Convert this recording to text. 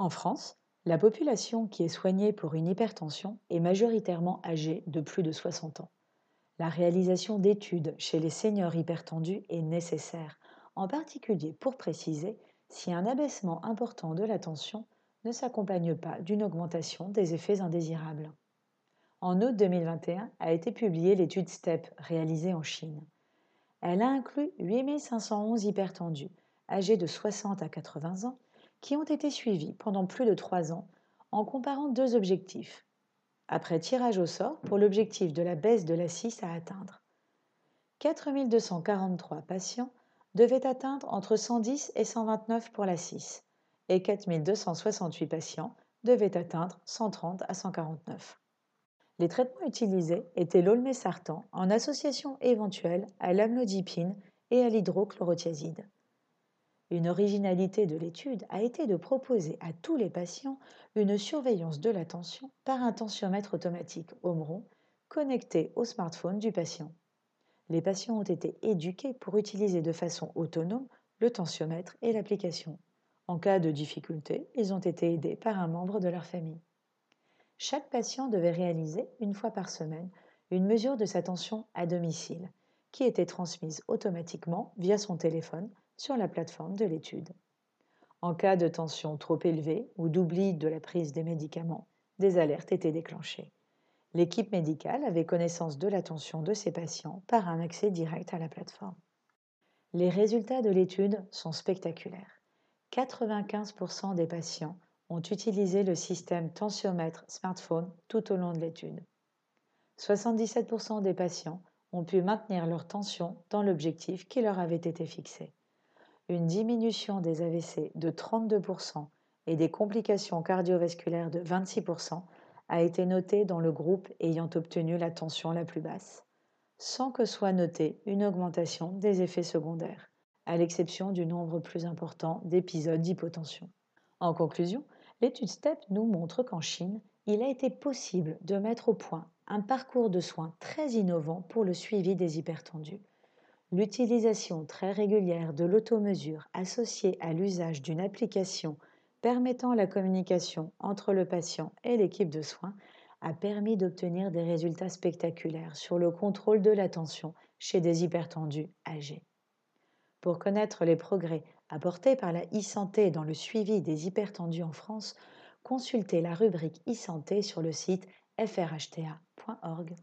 En France, la population qui est soignée pour une hypertension est majoritairement âgée de plus de 60 ans. La réalisation d'études chez les seniors hypertendus est nécessaire, en particulier pour préciser si un abaissement important de la tension ne s'accompagne pas d'une augmentation des effets indésirables. En août 2021 a été publiée l'étude STEP réalisée en Chine. Elle a inclus 8511 hypertendus âgés de 60 à 80 ans qui ont été suivis pendant plus de trois ans en comparant deux objectifs. Après tirage au sort pour l'objectif de la baisse de la 6 à atteindre. 4243 patients devaient atteindre entre 110 et 129 pour la 6 et 4268 patients devaient atteindre 130 à 149. Les traitements utilisés étaient l'olmesartan en association éventuelle à l'amlodipine et à l'hydrochlorothiazide. Une originalité de l'étude a été de proposer à tous les patients une surveillance de la tension par un tensiomètre automatique Omron connecté au smartphone du patient. Les patients ont été éduqués pour utiliser de façon autonome le tensiomètre et l'application. En cas de difficulté, ils ont été aidés par un membre de leur famille. Chaque patient devait réaliser une fois par semaine une mesure de sa tension à domicile, qui était transmise automatiquement via son téléphone sur la plateforme de l'étude. En cas de tension trop élevée ou d'oubli de la prise des médicaments, des alertes étaient déclenchées. L'équipe médicale avait connaissance de la tension de ses patients par un accès direct à la plateforme. Les résultats de l'étude sont spectaculaires. 95% des patients ont utilisé le système tensiomètre smartphone tout au long de l'étude. 77% des patients ont pu maintenir leur tension dans l'objectif qui leur avait été fixé une diminution des AVC de 32% et des complications cardiovasculaires de 26% a été notée dans le groupe ayant obtenu la tension la plus basse, sans que soit notée une augmentation des effets secondaires, à l'exception du nombre plus important d'épisodes d'hypotension. En conclusion, l'étude STEP nous montre qu'en Chine, il a été possible de mettre au point un parcours de soins très innovant pour le suivi des hypertendus L'utilisation très régulière de l'automesure associée à l'usage d'une application permettant la communication entre le patient et l'équipe de soins a permis d'obtenir des résultats spectaculaires sur le contrôle de l'attention chez des hypertendus âgés. Pour connaître les progrès apportés par la e-santé dans le suivi des hypertendus en France, consultez la rubrique e-santé sur le site frhta.org.